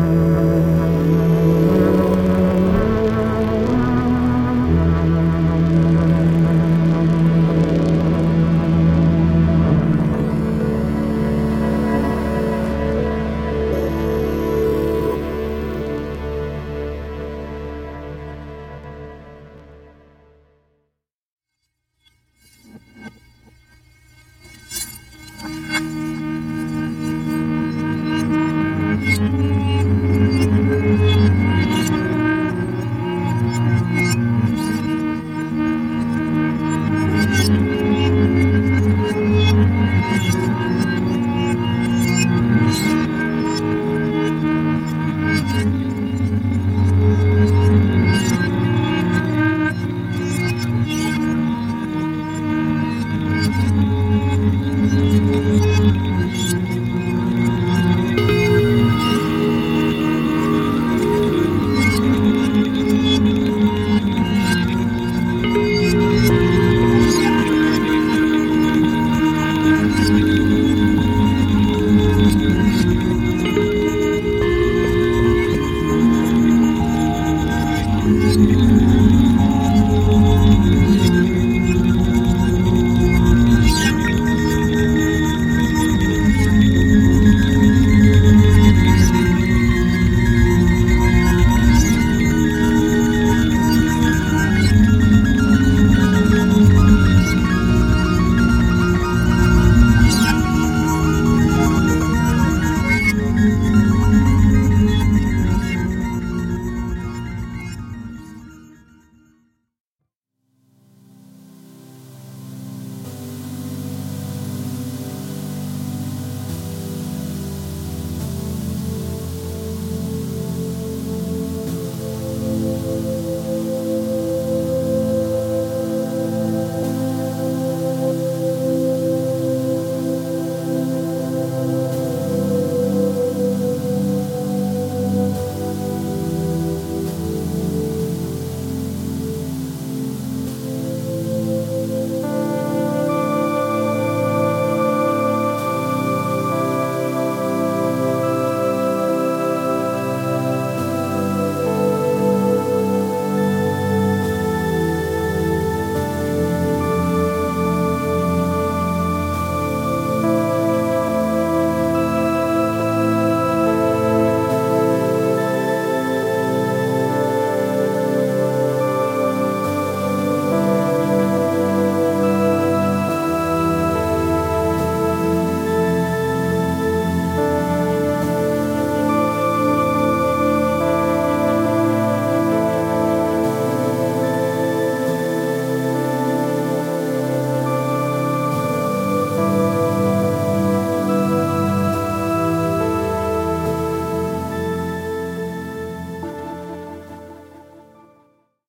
Música